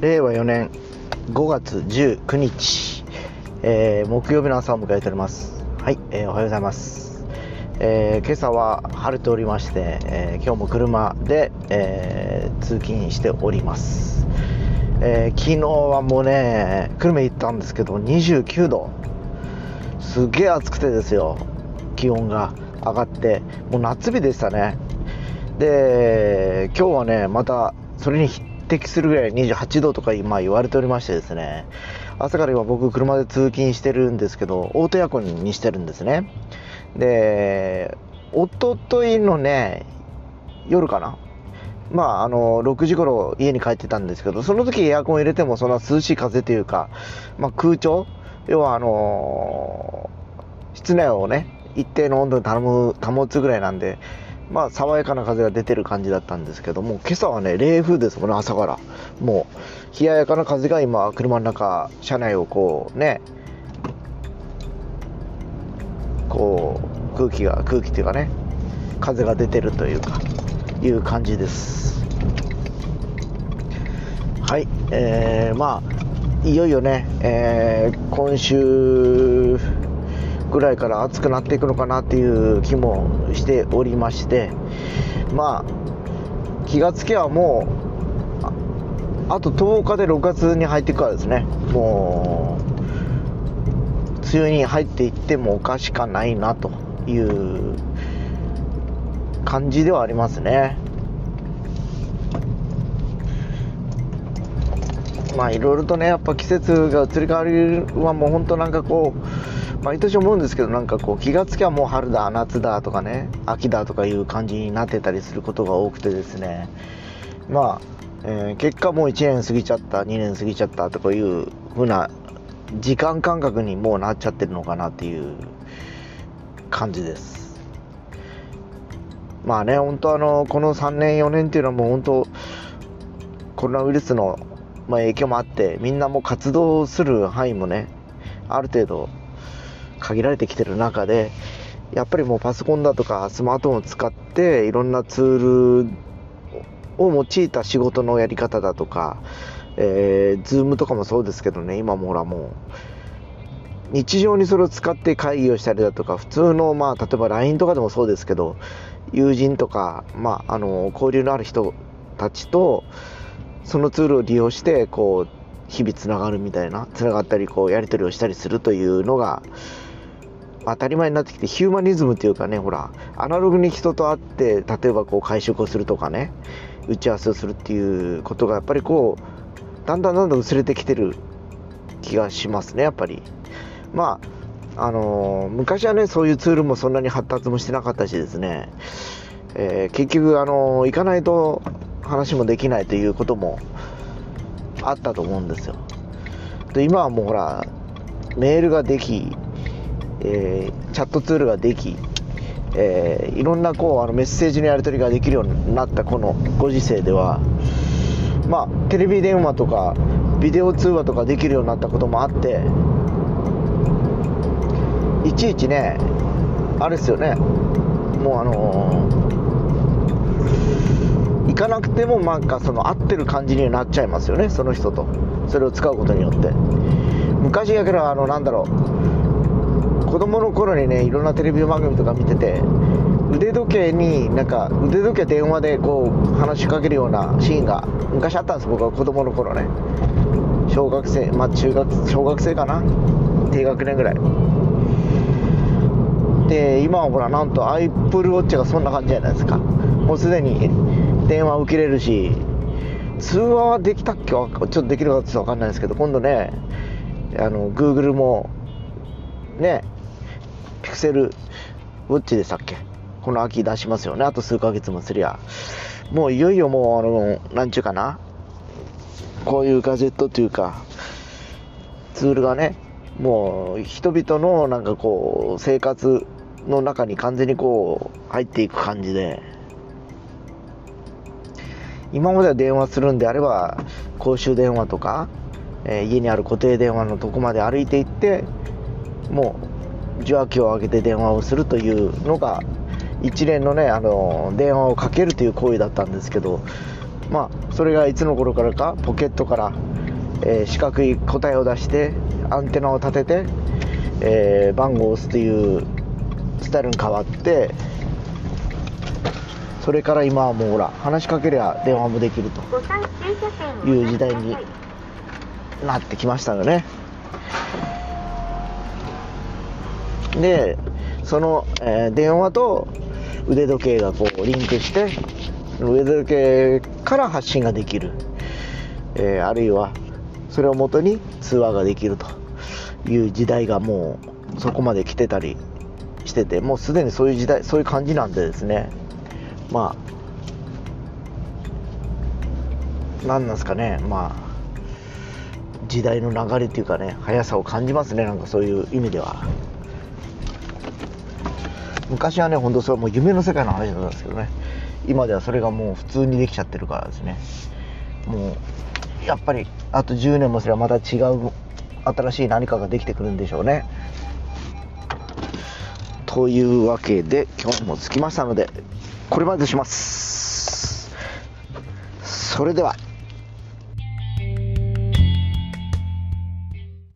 令和4年5月19日、えー木曜日の朝を迎えております。はい、えーおはようございます、えー今朝は晴れておりまして、えー今日も車で、えー通勤しております、えー昨日はもうね久留米行ったんですけど29度。すげえ暑くてですよ。気温が上がってもう夏日でしたね。で今日はねまたそれに匹敵するぐらい28度とか今言われておりましてですね朝から今僕車で通勤してるんですけどオートエアコンにしてるんですね。で一昨日のね夜かな。まああの6時頃家に帰ってたんですけどその時エアコン入れてもそんな涼しい風というか、まあ、空調。要はあの室内をね一定の温度に保む保つぐらいなんでまあ爽やかな風が出てる感じだったんですけども今朝はね冷風ですもんね朝から。もう冷ややかな風が今車の中車内をこうねこう空気が空気っていうかね風が出てるというかいう感じです。はいえー、まあいよいよね、えー今週ぐらいから暑くなっていくのかなっていう気もしておりましてまあ気がつけばもうあと10日で6月に入っていくからですね。もう梅雨に入っていってもおかしかないなという感じではありますね。まあいろいろとねやっぱ季節が移り変わりはもう本当なんかこう毎年思うんですけどなんかこう気がつきゃもう春だ夏だとかね秋だとかいう感じになってたりすることが多くてですね。まあ、えー結果もう1年過ぎちゃった2年過ぎちゃったとかいうふうな時間感覚にもうなっちゃってるのかなっていう感じです。まあね本当あのこの3年4年っていうのはもう本当コロナウイルスの、まあ、影響もあってみんなも活動する範囲もねある程度限られてきてる中でやっぱりもうパソコンだとかスマートフォンを使っていろんなツールを用いた仕事のやり方だとか、えー、ズームとかもそうですけどね今もほらもう。日常にそれを使って会議をしたりだとか普通のまあ例えば LINE とかでもそうですけど友人とか、まあ、あの交流のある人たちとそのツールを利用してこう日々つながるみたいなつながったりこうやり取りをしたりするというのが当たり前になってきてヒューマニズムっていうかねほらアナログに人と会って例えばこう会食をするとかね打ち合わせをするっていうことがやっぱりこうだんだんだんだん薄れてきてる気がしますねやっぱり。まああのー昔はねそういうツールもそんなに発達もしてなかったしですね、えー結局あのー行かないと話もできないということもあったと思うんですよ。で今はもうほらメールができ、えーチャットツールができ、えーいろんなこうあのメッセージのやり取りができるようになったこのご時世ではまあテレビ電話とかビデオ通話とかできるようになったこともあっていちいちねあれですよね。もうあのー行かなくてもなんかその合ってる感じになっちゃいますよねその人と。それを使うことによって。昔やけどあのなんだろう。子供の頃にねいろんなテレビ番組とか見てて腕時計になんか腕時計電話でこう話しかけるようなシーンが昔あったんです僕は子供の頃ね。小学生まあ中学小学生かな？低学年ぐらい。で今はほらなんと AppleWatch がそんな感じじゃないですか。もうすでに電話受けれるし通話はできたっけ？ちょっとできるかちょっと分かんないですけど。今度ねあの Google もねピクセルウォッチでしたっけ？この秋出しますよね。あと数ヶ月もすりゃ。もういよいよもうあのなんちゅうかな。こういうガジェットというかツールがねもう人々のなんかこう生活の中に完全にこう入っていく感じで。今までは電話するんであれば公衆電話とか、えー家にある固定電話のとこまで歩いて行ってもう受話器を上げて電話をするというのが一連のねあの電話をかけるという行為だったんですけどまあそれがいつの頃からかポケットから、えー四角い答えを出してアンテナを立てて、えー番号を押すというスタイルに変わってそれから今はもうほら話しかけりゃ電話もできると。いう時代になってきましたよねでその、えー電話と腕時計がこうリンクして腕時計から発信ができる、えーあるいはそれをもとに通話ができるという時代がもうそこまで来てたりしててもうすでにそういう時代そういう感じなんでですね。まあ何なんですかね。まあ時代の流れっていうかね速さを感じますね。なんかそういう意味では。昔はね本当それはもう夢の世界の話だったんですけどね。今ではそれがもう普通にできちゃってるからですね。もうやっぱりあと10年もすればまた違う新しい何かができてくるんでしょうね。というわけで今日も着きましたのでこれまでとします。それでは。